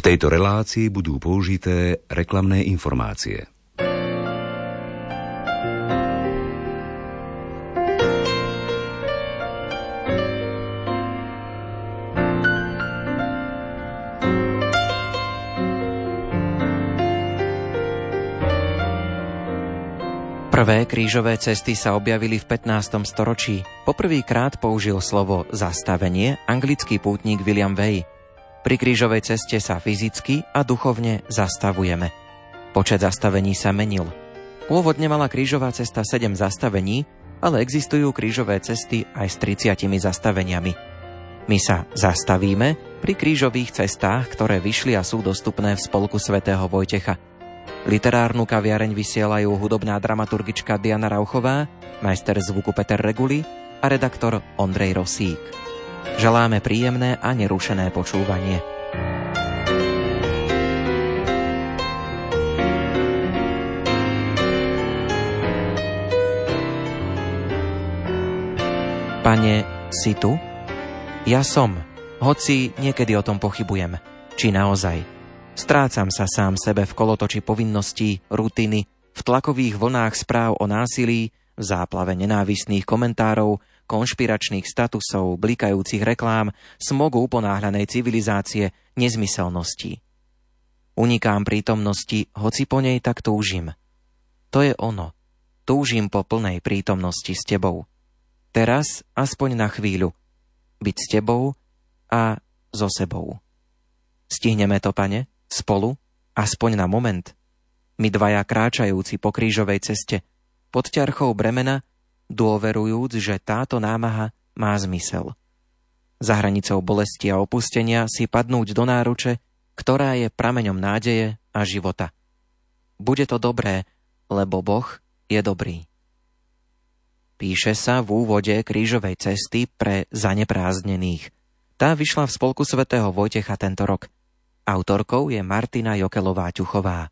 V tejto relácii budú použité reklamné informácie. Prvé krížové cesty sa objavili v 15. storočí. Poprvýkrát použil slovo zastavenie anglický pútnik William Way. Pri krížovej ceste sa fyzicky a duchovne zastavujeme. Počet zastavení sa menil. Pôvodne mala krížová cesta 7 zastavení, ale existujú krížové cesty aj s 30 zastaveniami. My sa zastavíme pri krížových cestách, ktoré vyšli a sú dostupné v spolku svätého Vojtecha – Literárnu kaviareň vysielajú hudobná dramaturgička Diana Rauchová, majster zvuku Peter Reguli a redaktor Ondrej Rosík. Želáme príjemné a nerušené počúvanie. Pane, si tu? Ja som, hoci niekedy o tom pochybujem. Či naozaj? Strácam sa sám sebe v kolotoči povinností, rutiny, v tlakových vlnách správ o násilí, v záplave nenávistných komentárov, konšpiračných statusov, blikajúcich reklám, smogu uponáhľanej civilizácie, nezmyselností. Unikám prítomnosti, hoci po nej tak túžim. To je ono. Túžim po plnej prítomnosti s tebou. Teraz aspoň na chvíľu. Byť s tebou a so sebou. Stihneme to, pane? Spolu, aspoň na moment, my dvaja kráčajúci po krížovej ceste, pod ťarchou bremena, dôverujúc, že táto námaha má zmysel. Za hranicou bolesti a opustenia si padnúť do náruče, ktorá je prameňom nádeje a života. Bude to dobré, lebo Boh je dobrý. Píše sa v úvode krížovej cesty pre zaneprázdnených. Tá vyšla v spolku svätého Vojtecha tento rok – Autorkou je Martina Jokelová-Ťuchová.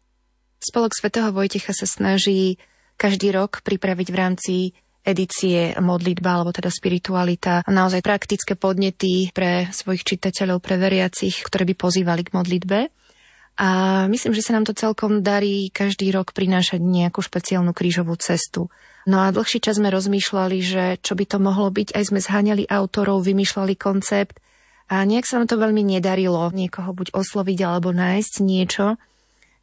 Spolok svätého Vojtecha sa snaží každý rok pripraviť v rámci edície modlitba, alebo teda spiritualita, naozaj praktické podnety pre svojich čitateľov, pre veriacich, ktoré by pozývali k modlitbe. A myslím, že sa nám to celkom darí každý rok prinášať nejakú špeciálnu krížovú cestu. No a dlhší čas sme rozmýšľali, že čo by to mohlo byť, aj sme zháňali autorov, vymýšľali koncept a nejak sa nám to veľmi nedarilo niekoho buď osloviť alebo nájsť niečo.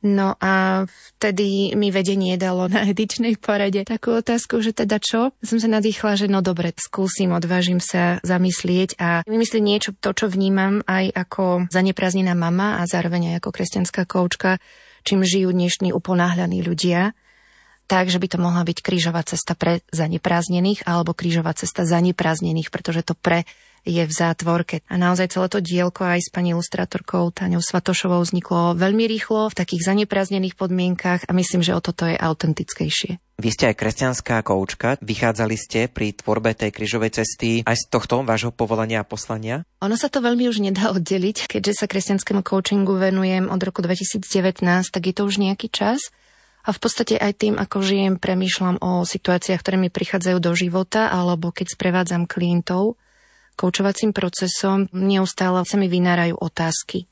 No a vtedy mi vedenie dalo na edičnej porade takú otázku, že teda čo? Som sa nadýchla, že no dobre, skúsim, odvážim sa zamyslieť a vymyslieť niečo, to, čo vnímam aj ako zaneprázdnená mama a zároveň aj ako kresťanská koučka, čím žijú dnešní uponáhľaní ľudia tak, že by to mohla byť krížová cesta pre zaneprázdnených alebo krížová cesta zaneprázdnených, pretože to pre je v zátvorke. A naozaj celé to dielko aj s pani ilustrátorkou Taňou Svatošovou vzniklo veľmi rýchlo, v takých zaneprázdnených podmienkach a myslím, že o toto je autentickejšie. Vy ste aj kresťanská koučka. Vychádzali ste pri tvorbe tej krížovej cesty aj z tohto vášho povolania a poslania? Ono sa to veľmi už nedá oddeliť. Keďže sa kresťanskému coachingu venujem od roku 2019, tak je to už nejaký čas. A v podstate aj tým, ako žijem, premýšľam o situáciách, ktoré mi prichádzajú do života, alebo keď sprevádzam klientov, koučovacím procesom neustále sa mi vynárajú otázky,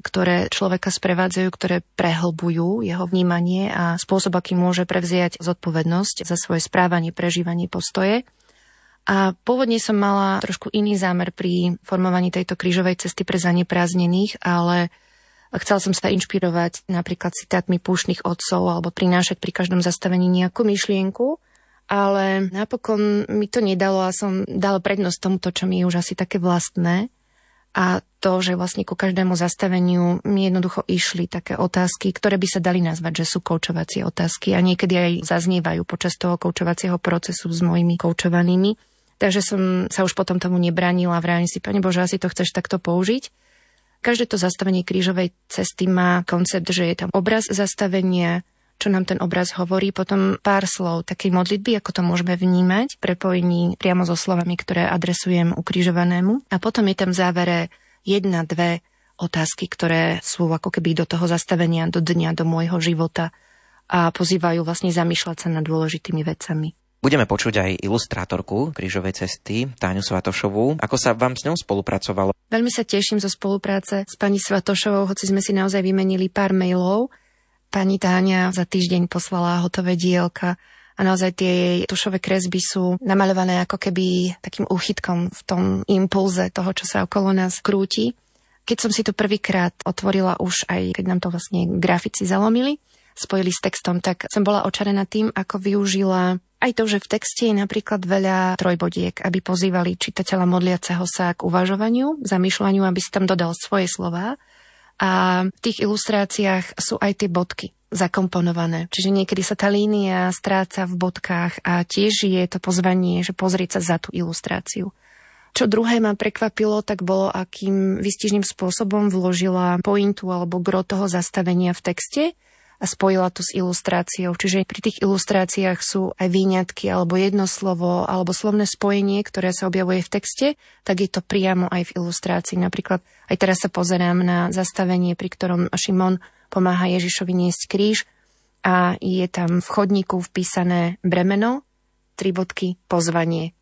ktoré človeka sprevádzajú, ktoré prehlbujú jeho vnímanie a spôsob, aký môže prevziať zodpovednosť za svoje správanie, prežívanie, postoje. A pôvodne som mala trošku iný zámer pri formovaní tejto krížovej cesty pre zaneprázdnených, ale chcela som sa inšpirovať napríklad citátmi púšnych otcov alebo prinášať pri každom zastavení nejakú myšlienku, ale napokon mi to nedalo a som dala prednosť tomuto, čo mi je už asi také vlastné. A to, že vlastne ku každému zastaveniu mi jednoducho išli také otázky, ktoré by sa dali nazvať, že sú koučovacie otázky a niekedy aj zaznievajú počas toho koučovacieho procesu s mojimi koučovanými. Takže som sa už potom tomu nebránila vrajím si, Pane Bože, asi to chceš takto použiť. Každé to zastavenie krížovej cesty má koncept, že je tam obraz zastavenia, čo nám ten obraz hovorí, potom pár slov takej modlitby, ako to môžeme vnímať, prepojení priamo so slovami, ktoré adresujem ukrižovanému. A potom je tam v závere jedna, dve otázky, ktoré sú ako keby do toho zastavenia, do dňa, do môjho života a pozývajú vlastne zamýšľať sa nad dôležitými vecami. Budeme počuť aj ilustrátorku krížovej cesty, Táňu Svatošovú. Ako sa vám s ňou spolupracovalo? Veľmi sa teším zo spolupráce s pani Svatošovou, hoci sme si naozaj vymenili pár mailov. Pani Táňa za týždeň poslala hotové dielka a naozaj tie jej tušové kresby sú namaľované ako keby takým úchytkom v tom impulze toho, čo sa okolo nás krúti. Keď som si to prvýkrát otvorila už aj, keď nám to vlastne grafici zalomili, spojili s textom, tak som bola očarená tým, ako využila aj to, že v texte je napríklad veľa trojbodiek, aby pozývali čitateľa modliaceho sa k uvažovaniu, zamýšľaniu, aby si tam dodal svoje slova. A v tých ilustráciách sú aj tie bodky zakomponované. Čiže niekedy sa tá línia stráca v bodkách a tiež je to pozvanie, že pozrieť sa za tú ilustráciu. Čo druhé ma prekvapilo, tak bolo, akým vystižným spôsobom vložila pointu alebo gro toho zastavenia v texte a spojila to s ilustráciou. Čiže pri tých ilustráciách sú aj výňatky alebo jedno slovo alebo slovné spojenie, ktoré sa objavuje v texte, tak je to priamo aj v ilustrácii. Napríklad aj teraz sa pozerám na zastavenie, pri ktorom Šimon pomáha Ježišovi niesť kríž a je tam v chodníku vpísané bremeno, tri bodky, pozvanie.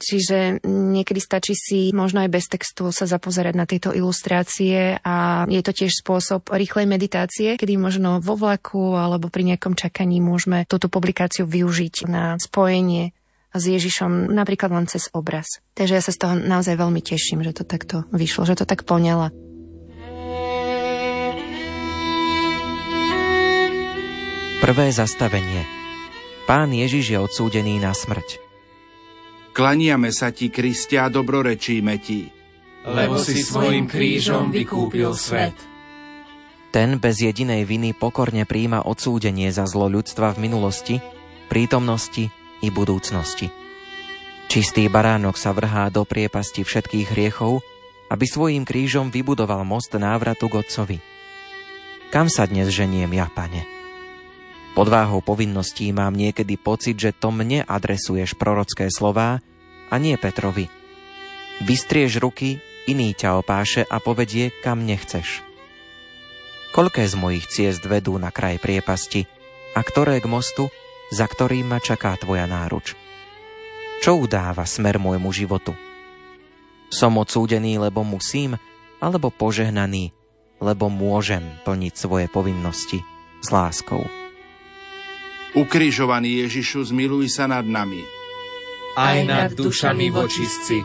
Čiže niekedy stačí si možno aj bez textu sa zapozerať na tieto ilustrácie a je to tiež spôsob rýchlej meditácie, kedy možno vo vlaku alebo pri nejakom čakaní môžeme túto publikáciu využiť na spojenie s Ježišom napríklad len cez obraz. Takže ja sa z toho naozaj veľmi teším, že to takto vyšlo, že to tak poňala. Prvé zastavenie. Pán Ježiš je odsúdený na smrť. Klaniame sa ti, Kristia, a dobrorečíme ti. Lebo si svojim krížom vykúpil svet. Ten bez jedinej viny pokorne príjma odsúdenie za zlo ľudstva v minulosti, prítomnosti i budúcnosti. Čistý baránok sa vrhá do priepasti všetkých hriechov, aby svojím krížom vybudoval most návratu k Otcovi. Kam sa dnes ženiem ja, pane? Pod váhou povinností mám niekedy pocit, že to mne adresuješ prorocké slová a nie Petrovi. Vystrieš ruky, iný ťa opáše a povedie, kam nechceš. Koľké z mojich ciest vedú na kraj priepasti a ktoré k mostu, za ktorým ma čaká tvoja náruč? Čo udáva smer môjmu životu? Som odsúdený, lebo musím, alebo požehnaný, lebo môžem plniť svoje povinnosti s láskou. Ukrižovaný Ježišu, zmiluj sa nad nami. Aj nad dušami vočistci.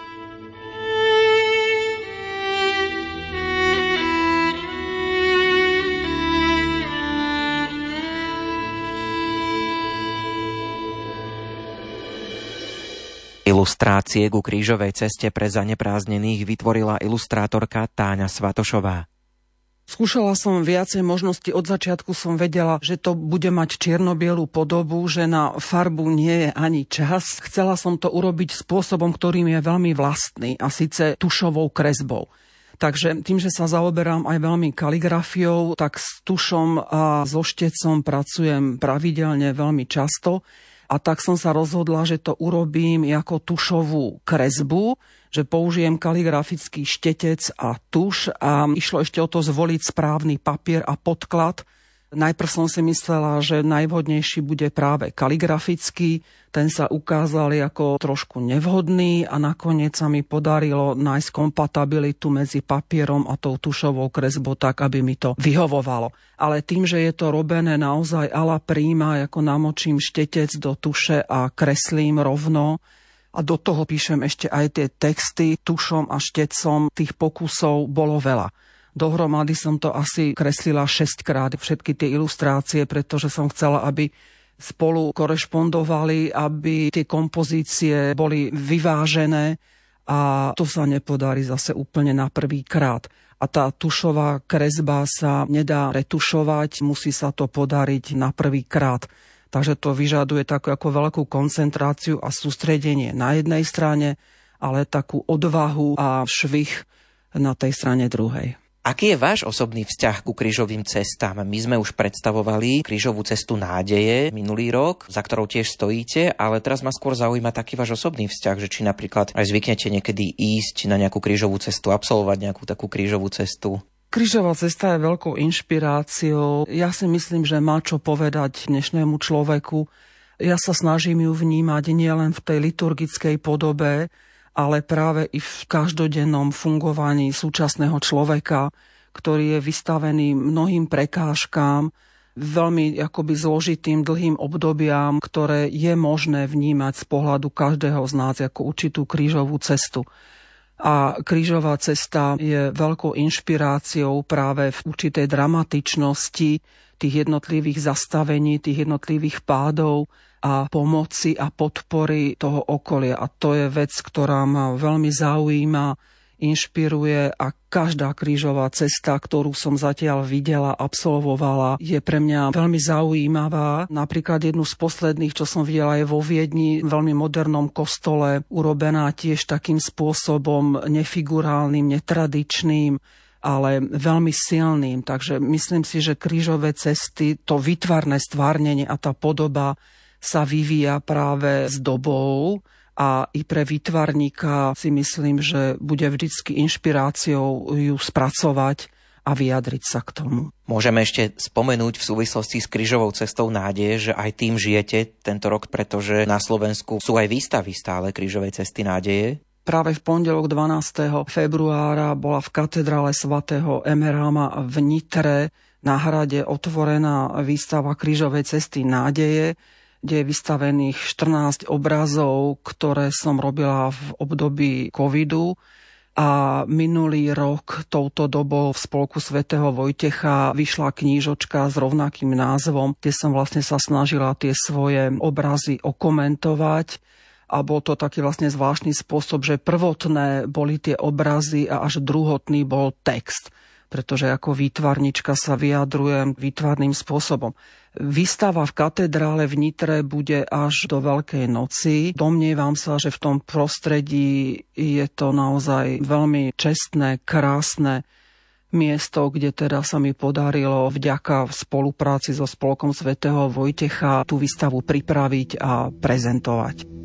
Ilustrácie ku krížovej ceste pre zaneprázdnených vytvorila ilustrátorka Táňa Svatošová. Skúšala som viacej možnosti. Od začiatku som vedela, že to bude mať čiernobielú podobu, že na farbu nie je ani čas. Chcela som to urobiť spôsobom, ktorým je veľmi vlastný a síce tušovou kresbou. Takže tým, že sa zaoberám aj veľmi kaligrafiou, tak s tušom a so štecom pracujem pravidelne veľmi často. A tak som sa rozhodla, že to urobím ako tušovú kresbu, že použijem kaligrafický štetec a tuš a išlo ešte o to zvoliť správny papier a podklad. Najprv som si myslela, že najvhodnejší bude práve kaligrafický, ten sa ukázal ako trošku nevhodný a nakoniec sa mi podarilo nájsť kompatibilitu medzi papierom a tou tušovou kresbou tak, aby mi to vyhovovalo. Ale tým, že je to robené naozaj ala príma, ako namočím štetec do tuše a kreslím rovno, a do toho píšem ešte aj tie texty tušom a štecom. Tých pokusov bolo veľa. Dohromady som to asi kreslila 6 krát, všetky tie ilustrácie, pretože som chcela, aby spolu korešpondovali, aby tie kompozície boli vyvážené a to sa nepodarí zase úplne na prvý krát. A tá tušová kresba sa nedá retušovať, musí sa to podariť na prvý krát. Takže to vyžaduje takú ako veľkú koncentráciu a sústredenie na jednej strane, ale takú odvahu a švih na tej strane druhej. Aký je váš osobný vzťah ku krížovým cestám? My sme už predstavovali krížovú cestu nádeje minulý rok, za ktorou tiež stojíte, ale teraz ma skôr zaujíma taký váš osobný vzťah, že či napríklad aj zvyknete niekedy ísť na nejakú krížovú cestu, absolvovať nejakú takú krížovú cestu. Krížová cesta je veľkou inšpiráciou. Ja si myslím, že má čo povedať dnešnému človeku Ja sa snažím ju vnímať nielen v tej liturgickej podobe, ale práve i v každodennom fungovaní súčasného človeka, ktorý je vystavený mnohým prekážkám, veľmi akoby zložitým dlhým obdobiam, ktoré je možné vnímať z pohľadu každého z nás ako určitú krížovú cestu. A krížová cesta je veľkou inšpiráciou práve v určitej dramatičnosti tých jednotlivých zastavení, tých jednotlivých pádov a pomoci a podpory toho okolia. A to je vec, ktorá ma veľmi zaujíma inšpiruje a každá krížová cesta, ktorú som zatiaľ videla, absolvovala, je pre mňa veľmi zaujímavá. Napríklad jednu z posledných, čo som videla, je vo Viedni, veľmi modernom kostole, urobená tiež takým spôsobom nefigurálnym, netradičným ale veľmi silným. Takže myslím si, že krížové cesty, to vytvarné stvárnenie a tá podoba sa vyvíja práve s dobou a i pre výtvarníka si myslím, že bude vždycky inšpiráciou ju spracovať a vyjadriť sa k tomu. Môžeme ešte spomenúť v súvislosti s krížovou cestou nádeje, že aj tým žijete tento rok, pretože na Slovensku sú aj výstavy stále krížovej cesty nádeje. Práve v pondelok 12. februára bola v katedrále svätého Emerama v Nitre na hrade otvorená výstava krížovej cesty nádeje, kde je vystavených 14 obrazov, ktoré som robila v období covidu. A minulý rok touto dobou v spolku svätého Vojtecha vyšla knížočka s rovnakým názvom, kde som vlastne sa snažila tie svoje obrazy okomentovať. A bol to taký vlastne zvláštny spôsob, že prvotné boli tie obrazy a až druhotný bol text. Pretože ako výtvarnička sa vyjadrujem výtvarným spôsobom. Výstava v katedrále v Nitre bude až do Veľkej noci. Domnievam sa, že v tom prostredí je to naozaj veľmi čestné, krásne miesto, kde teda sa mi podarilo vďaka spolupráci so Spolkom svätého Vojtecha tú výstavu pripraviť a prezentovať.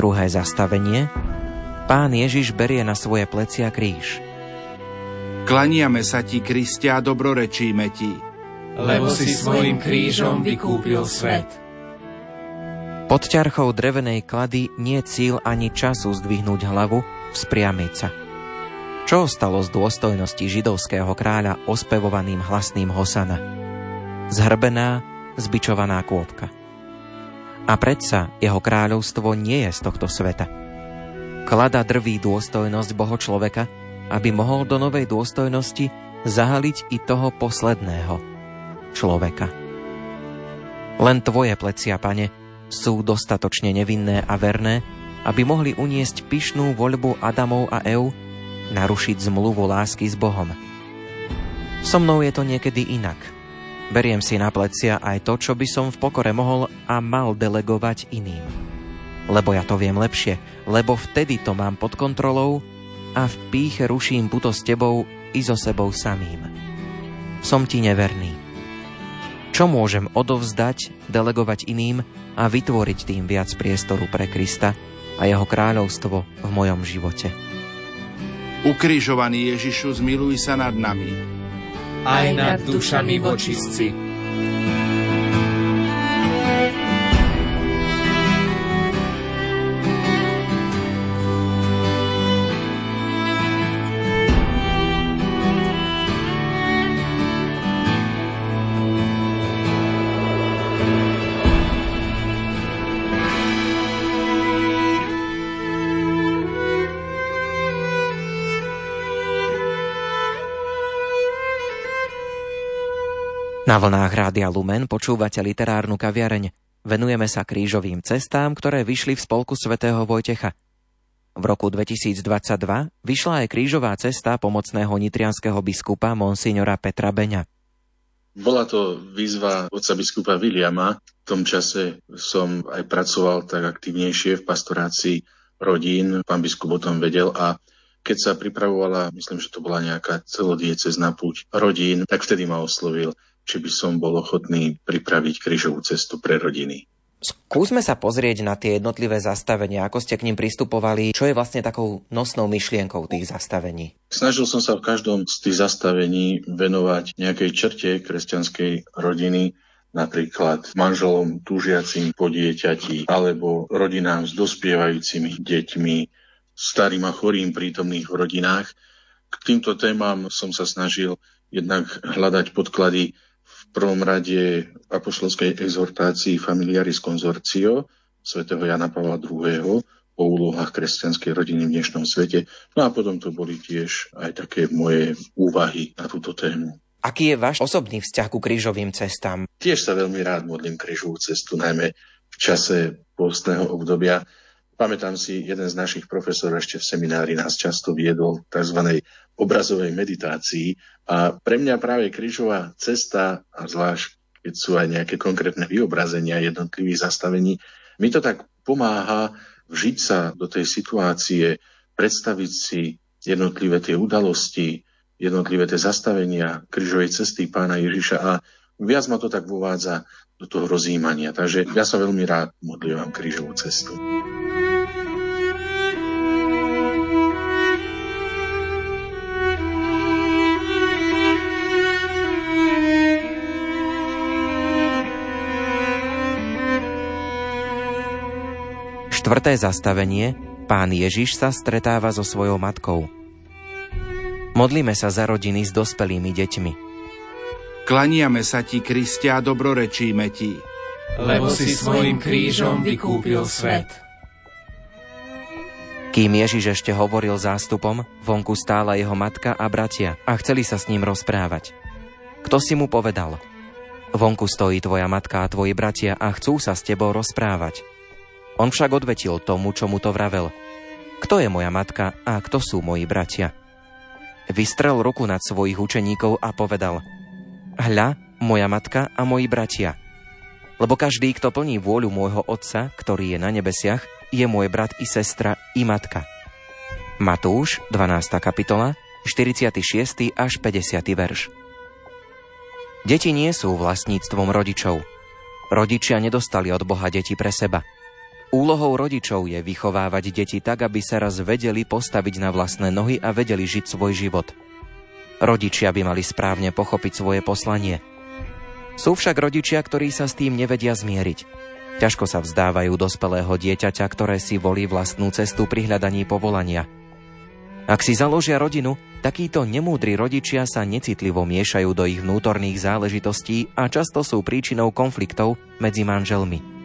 Druhé zastavenie Pán Ježiš berie na svoje plecia kríž. Klaniame sa ti, Kristia, a dobrorečíme ti. Lebo si svojim krížom vykúpil svet. Pod ťarchou drevenej klady nie cíl ani času zdvihnúť hlavu, vzpriamiť sa. Čo ostalo z dôstojnosti židovského kráľa ospevovaným hlasným Hosana? Zhrbená, zbičovaná kôpka – a predsa jeho kráľovstvo nie je z tohto sveta. Klada drví dôstojnosť Boho človeka, aby mohol do novej dôstojnosti zahaliť i toho posledného človeka. Len tvoje plecia, pane, sú dostatočne nevinné a verné, aby mohli uniesť pyšnú voľbu Adamov a Ev, narušiť zmluvu lásky s Bohom. So mnou je to niekedy inak – Beriem si na plecia aj to, čo by som v pokore mohol a mal delegovať iným. Lebo ja to viem lepšie, lebo vtedy to mám pod kontrolou a v píche ruším puto s tebou i so sebou samým. Som ti neverný. Čo môžem odovzdať, delegovať iným a vytvoriť tým viac priestoru pre Krista a jeho kráľovstvo v mojom živote? Ukrižovaný Ježišu, zmiluj sa nad nami aj nad dušami vočistci. Na vlnách Rádia Lumen počúvate literárnu kaviareň. Venujeme sa krížovým cestám, ktoré vyšli v spolku svätého Vojtecha. V roku 2022 vyšla aj krížová cesta pomocného nitrianského biskupa monsignora Petra Beňa. Bola to výzva otca biskupa Williama. V tom čase som aj pracoval tak aktivnejšie v pastorácii rodín. Pán biskup o tom vedel a keď sa pripravovala, myslím, že to bola nejaká celodiecezná púť rodín, tak vtedy ma oslovil či by som bol ochotný pripraviť krížovú cestu pre rodiny. Skúsme sa pozrieť na tie jednotlivé zastavenia, ako ste k ním pristupovali, čo je vlastne takou nosnou myšlienkou tých zastavení. Snažil som sa v každom z tých zastavení venovať nejakej črte kresťanskej rodiny, napríklad manželom túžiacim po dieťati alebo rodinám s dospievajúcimi deťmi, starým a chorým prítomných v rodinách. K týmto témam som sa snažil jednak hľadať podklady prvom rade apoštolskej exhortácii Familiaris Consortio svätého Jana Pavla II. o úlohách kresťanskej rodiny v dnešnom svete. No a potom to boli tiež aj také moje úvahy na túto tému. Aký je váš osobný vzťah ku krížovým cestám? Tiež sa veľmi rád modlím krížovú cestu, najmä v čase postného obdobia. Pamätám si, jeden z našich profesorov ešte v seminári nás často viedol k tzv. obrazovej meditácii a pre mňa práve krížová cesta, a zvlášť keď sú aj nejaké konkrétne vyobrazenia jednotlivých zastavení, mi to tak pomáha vžiť sa do tej situácie, predstaviť si jednotlivé tie udalosti, jednotlivé tie zastavenia križovej cesty pána Ježiša a viac ma to tak uvádza do toho rozjímania. Takže ja sa veľmi rád modlívam krížovú cestu. Štvrté zastavenie Pán Ježiš sa stretáva so svojou matkou – Modlíme sa za rodiny s dospelými deťmi. Klaniame sa ti, Kristia, a dobrorečíme ti. Lebo si svojim krížom vykúpil svet. Kým Ježiš ešte hovoril zástupom, vonku stála jeho matka a bratia a chceli sa s ním rozprávať. Kto si mu povedal? Vonku stojí tvoja matka a tvoji bratia a chcú sa s tebou rozprávať. On však odvetil tomu, čo mu to vravel. Kto je moja matka a kto sú moji bratia? Vystrel ruku nad svojich učeníkov a povedal Hľa, moja matka a moji bratia. Lebo každý, kto plní vôľu môjho Otca, ktorý je na nebesiach, je môj brat i sestra i matka. Matúš, 12. kapitola, 46. až 50. verš. Deti nie sú vlastníctvom rodičov. Rodičia nedostali od Boha deti pre seba – Úlohou rodičov je vychovávať deti tak, aby sa raz vedeli postaviť na vlastné nohy a vedeli žiť svoj život. Rodičia by mali správne pochopiť svoje poslanie. Sú však rodičia, ktorí sa s tým nevedia zmieriť. Ťažko sa vzdávajú dospelého dieťaťa, ktoré si volí vlastnú cestu pri hľadaní povolania. Ak si založia rodinu, takíto nemúdri rodičia sa necitlivo miešajú do ich vnútorných záležitostí a často sú príčinou konfliktov medzi manželmi.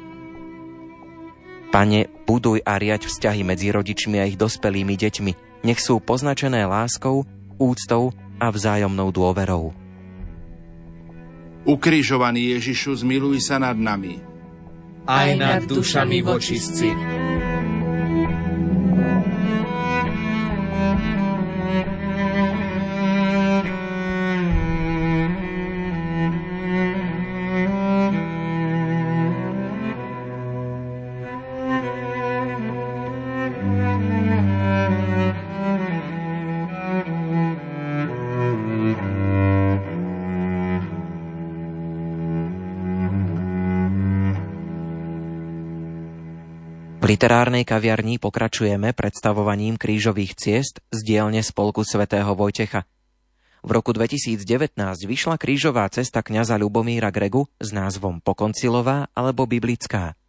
Pane, buduj a riať vzťahy medzi rodičmi a ich dospelými deťmi. Nech sú poznačené láskou, úctou a vzájomnou dôverou. Ukrižovaný Ježišu, zmiluj sa nad nami. Aj nad dušami vočistci. Literárnej kaviarni pokračujeme predstavovaním krížových ciest z dielne Spolku svätého Vojtecha. V roku 2019 vyšla krížová cesta kňaza Ľubomíra Gregu s názvom Pokoncilová alebo Biblická.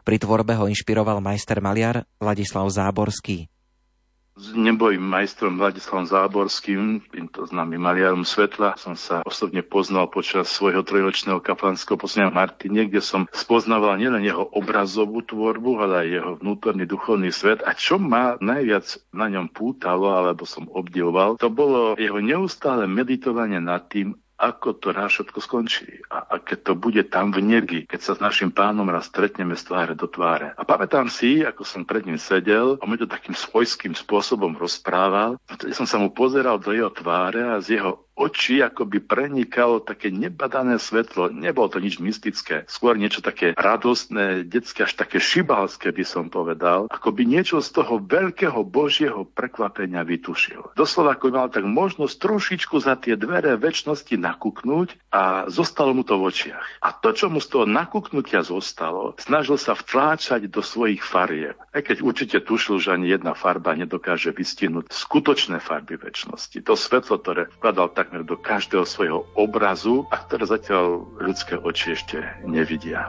Pri tvorbe ho inšpiroval majster maliar Ladislav Záborský s nebojím majstrom Vladislavom Záborským, týmto známym maliarom svetla, som sa osobne poznal počas svojho trojročného kaplanského poslania v Martine, kde som spoznával nielen jeho obrazovú tvorbu, ale aj jeho vnútorný duchovný svet. A čo ma najviac na ňom pútalo, alebo som obdivoval, to bolo jeho neustále meditovanie nad tým, ako to raz všetko skončí a, a keď to bude tam v nebi, keď sa s našim pánom raz stretneme z tváre do tváre. A pamätám si, ako som pred ním sedel a mi to takým svojským spôsobom rozprával, vtedy som sa mu pozeral do jeho tváre a z jeho oči akoby prenikalo také nebadané svetlo. Nebolo to nič mystické, skôr niečo také radostné, detské, až také šibalské by som povedal. Ako by niečo z toho veľkého Božieho prekvapenia vytušil. Doslova ako mal tak možnosť trošičku za tie dvere väčšnosti nakúknúť a zostalo mu to v očiach. A to, čo mu z toho nakúknutia zostalo, snažil sa vtláčať do svojich farieb. Aj keď určite tušil, že ani jedna farba nedokáže vystihnúť skutočné farby väčšnosti. To svetlo, ktoré vkladal takmer do každého svojho obrazu a ktoré zatiaľ ľudské oči ešte nevidia.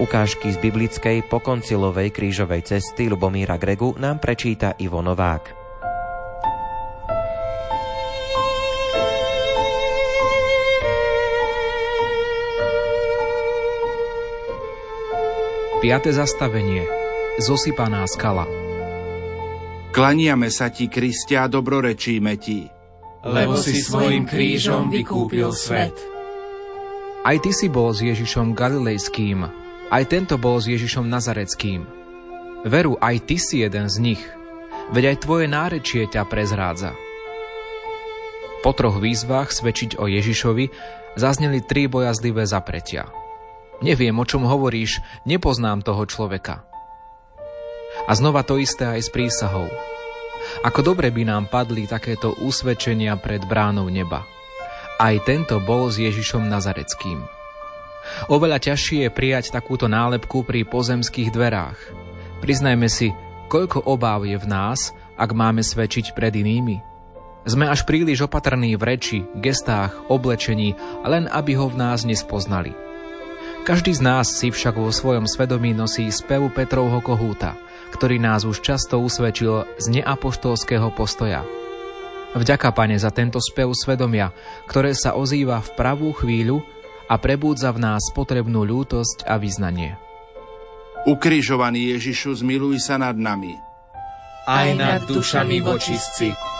Ukážky z biblickej pokoncilovej krížovej cesty Lubomíra Gregu nám prečíta Ivo Novák. 5. zastavenie. Zosypaná skala. Klaniame sa ti, Kristia, a dobrorečíme ti. Lebo si svojim krížom vykúpil svet. Aj ty si bol s Ježišom Galilejským, aj tento bol s Ježišom Nazareckým. Veru, aj ty si jeden z nich, veď aj tvoje nárečie ťa prezrádza. Po troch výzvach svedčiť o Ježišovi zazneli tri bojazlivé zapretia – Neviem, o čom hovoríš, nepoznám toho človeka. A znova to isté aj s prísahou. Ako dobre by nám padli takéto usvedčenia pred bránou neba. Aj tento bol s Ježišom Nazareckým. Oveľa ťažšie je prijať takúto nálepku pri pozemských dverách. Priznajme si, koľko obáv je v nás, ak máme svedčiť pred inými. Sme až príliš opatrní v reči, gestách, oblečení, len aby ho v nás nespoznali. Každý z nás si však vo svojom svedomí nosí spevu Petrovho kohúta, ktorý nás už často usvedčil z neapoštolského postoja. Vďaka, Pane, za tento spev svedomia, ktoré sa ozýva v pravú chvíľu a prebúdza v nás potrebnú ľútosť a vyznanie. Ukrižovaný Ježišu, zmiluj sa nad nami. Aj nad dušami vočistci.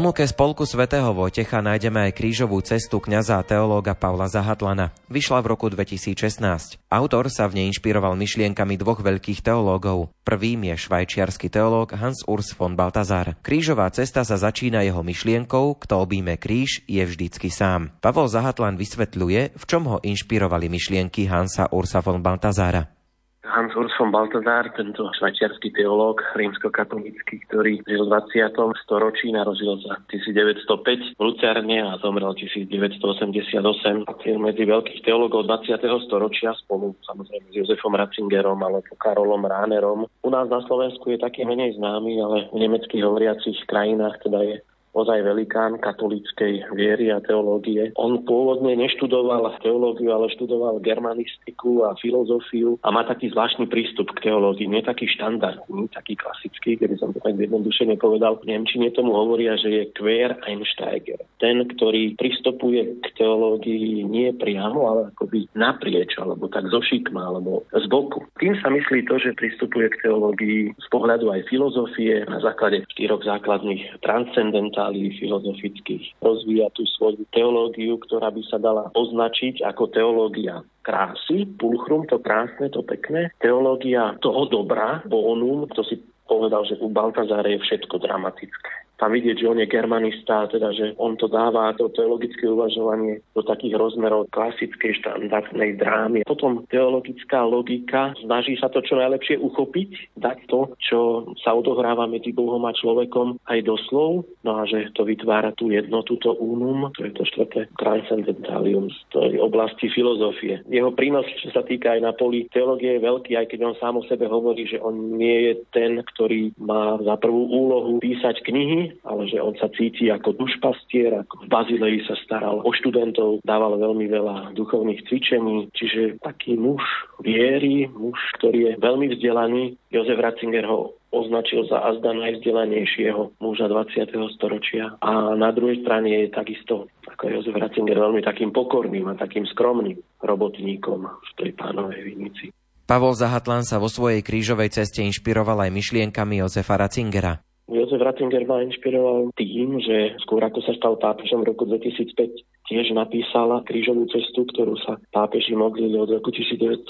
Ponuke spolku svätého Vojtecha nájdeme aj krížovú cestu kňaza a teológa Pavla Zahatlana. Vyšla v roku 2016. Autor sa v nej inšpiroval myšlienkami dvoch veľkých teológov. Prvým je švajčiarsky teológ Hans Urs von Baltazar. Krížová cesta sa začína jeho myšlienkou, kto obíme kríž, je vždycky sám. Pavol Zahatlan vysvetľuje, v čom ho inšpirovali myšlienky Hansa Ursa von Baltazára. Hans Urs von Balthasar, tento švajčiarsky teológ rímsko-katolícky, ktorý žil v 20. storočí, narodil sa 1905 v Lucerne a zomrel 1988. Patrí medzi veľkých teológov 20. storočia spolu samozrejme s Jozefom Ratzingerom alebo Karolom Ránerom. U nás na Slovensku je taký menej známy, ale v nemeckých hovoriacich krajinách teda je ozaj velikán katolíckej viery a teológie. On pôvodne neštudoval teológiu, ale študoval germanistiku a filozofiu a má taký zvláštny prístup k teológii, nie taký štandardný, taký klasický, kedy som to tak jednoduše nepovedal. V Nemčine tomu hovoria, že je queer Einsteiger. Ten, ktorý pristupuje k teológii nie priamo, ale akoby naprieč, alebo tak zo šikma, alebo z boku. Tým sa myslí to, že pristupuje k teológii z pohľadu aj filozofie na základe štyroch základných transcendentálnych kapitálií filozofických. Rozvíja tú svoju teológiu, ktorá by sa dala označiť ako teológia krásy, pulchrum, to krásne, to pekné, teológia toho dobra, bonum, to si povedal, že u Baltazáre je všetko dramatické. Tam vidieť, že on je germanista, teda že on to dáva, to teologické uvažovanie do takých rozmerov klasickej štandardnej drámy. Potom teologická logika snaží sa to čo najlepšie uchopiť, dať to, čo sa odohráva medzi Bohom a človekom aj do slov, no a že to vytvára tú jednotu, to unum, to je to štvrté transcendentalium z tej oblasti filozofie. Jeho prínos, čo sa týka aj na poli teológie, je veľký, aj keď on sám o sebe hovorí, že on nie je ten, ktorý má za prvú úlohu písať knihy, ale že on sa cíti ako dušpastier, ako v Bazileji sa staral o študentov, dával veľmi veľa duchovných cvičení, čiže taký muž viery, muž, ktorý je veľmi vzdelaný. Jozef Ratzinger ho označil za azda najvzdelanejšieho muža 20. storočia. A na druhej strane je takisto, ako Jozef Ratzinger, veľmi takým pokorným a takým skromným robotníkom v tej pánovej vinici. Pavol Zahatlan sa vo svojej krížovej ceste inšpiroval aj myšlienkami Jozefa Ratzingera. Jozef Ratzinger ma inšpiroval tým, že skôr ako sa stal pápežom v roku 2005, tiež napísala krížovú cestu, ktorú sa pápeži modlili od roku 1964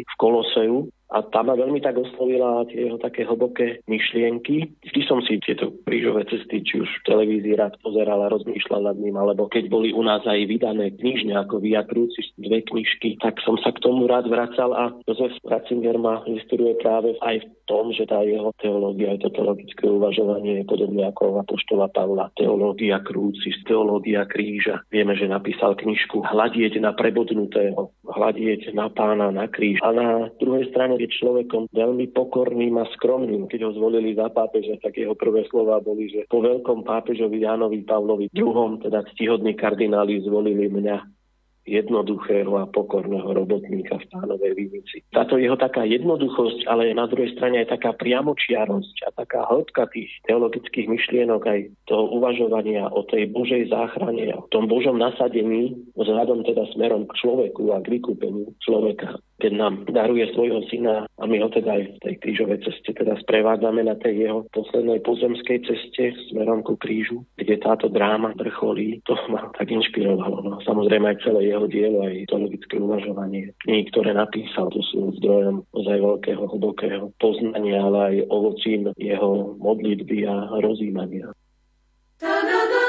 v Koloseu a tá ma veľmi tak oslovila tie jeho také hlboké myšlienky. Vždy som si tieto krížové cesty, či už v televízii rád pozeral a rozmýšľal nad ním, alebo keď boli u nás aj vydané knižne ako Via dve knižky, tak som sa k tomu rád vracal a Jozef Ratzinger ma inspiruje práve aj v tom, že tá jeho teológia, aj to teologické uvažovanie je podobné ako Apoštola Pavla. Teológia Crucis, teológia kríža. Vieme, že napísal knižku Hľadieť na prebodnutého, hľadieť na pána na kríž. A na druhej strane je človekom veľmi pokorným a skromným. Keď ho zvolili za pápeža, tak jeho prvé slova boli, že po veľkom pápežovi Jánovi Pavlovi II, teda ctihodní kardináli zvolili mňa jednoduchého a pokorného robotníka v pánovej vinici. Táto jeho taká jednoduchosť, ale na druhej strane aj taká priamočiarosť a taká hĺbka tých teologických myšlienok, aj toho uvažovania o tej Božej záchrane o tom Božom nasadení vzhľadom teda smerom k človeku a k vykúpeniu človeka keď nám daruje svojho syna a my ho teda aj v tej krížovej ceste teda sprevádzame na tej jeho poslednej pozemskej ceste smerom ku krížu, kde táto dráma vrcholí, to ma tak inšpirovalo. No, samozrejme aj celé jeho dielo, aj to logické uvažovanie knihy, ktoré napísal, to sú zdrojom ozaj veľkého, hlbokého poznania, ale aj ovocím jeho modlitby a rozímania. Ta-da-da!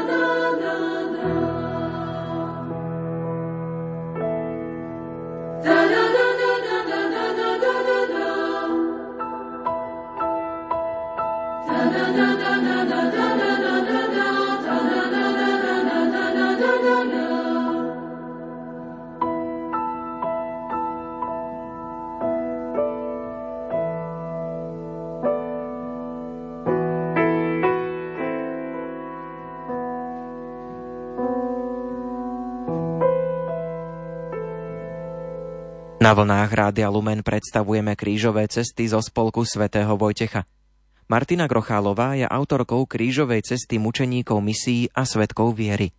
Na vlnách Rádia Lumen predstavujeme krížové cesty zo spolku svätého Vojtecha. Martina Grochálová je autorkou krížovej cesty mučeníkov misií a svetkov viery.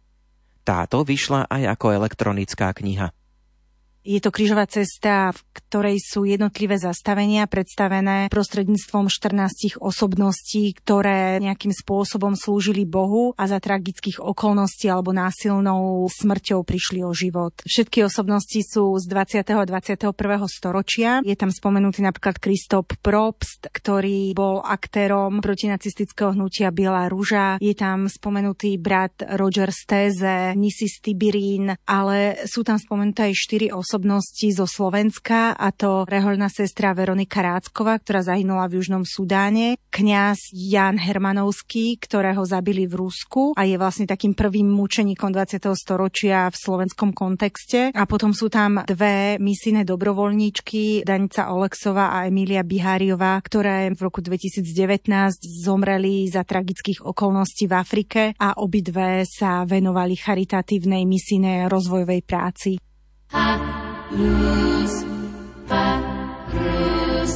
Táto vyšla aj ako elektronická kniha. Je to krížová cesta, v ktorej sú jednotlivé zastavenia predstavené prostredníctvom 14 osobností, ktoré nejakým spôsobom slúžili Bohu a za tragických okolností alebo násilnou smrťou prišli o život. Všetky osobnosti sú z 20. a 21. storočia. Je tam spomenutý napríklad Kristop Probst, ktorý bol aktérom protinacistického hnutia Biela rúža. Je tam spomenutý brat Roger Steze, Nisis Tibirín, ale sú tam spomenuté aj štyri osoby osobnosti zo Slovenska, a to rehoľná sestra Veronika Rácková, ktorá zahynula v Južnom Sudáne, kňaz Jan Hermanovský, ktorého zabili v Rusku a je vlastne takým prvým mučeníkom 20. storočia v slovenskom kontexte. A potom sú tam dve misijné dobrovoľníčky, Danica Oleksová a Emília Biháriová, ktoré v roku 2019 zomreli za tragických okolností v Afrike a obidve sa venovali charitatívnej misijnej rozvojovej práci. Luz, Patrus,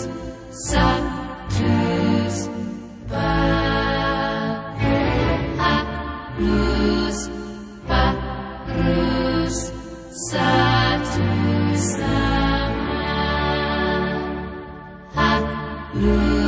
Sanctus, Luz, Patrus, Sanctus, Luz,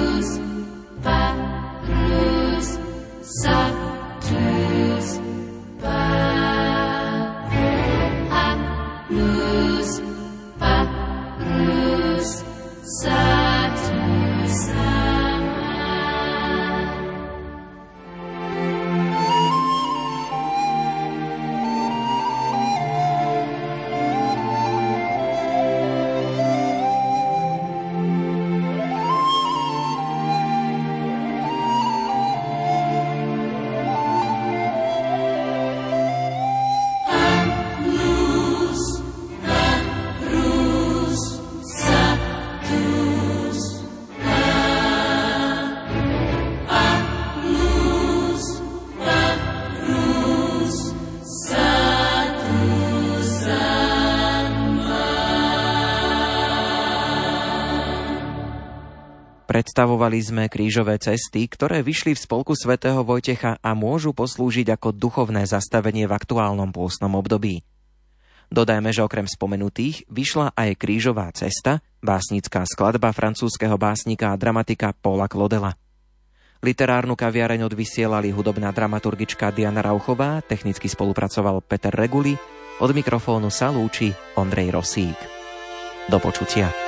Predstavovali sme krížové cesty, ktoré vyšli v spolku svätého Vojtecha a môžu poslúžiť ako duchovné zastavenie v aktuálnom pôstnom období. Dodajme, že okrem spomenutých vyšla aj krížová cesta, básnická skladba francúzského básnika a dramatika Paula Klodela. Literárnu kaviareň odvysielali hudobná dramaturgička Diana Rauchová, technicky spolupracoval Peter Reguli, od mikrofónu sa lúči Ondrej Rosík. Do počutia.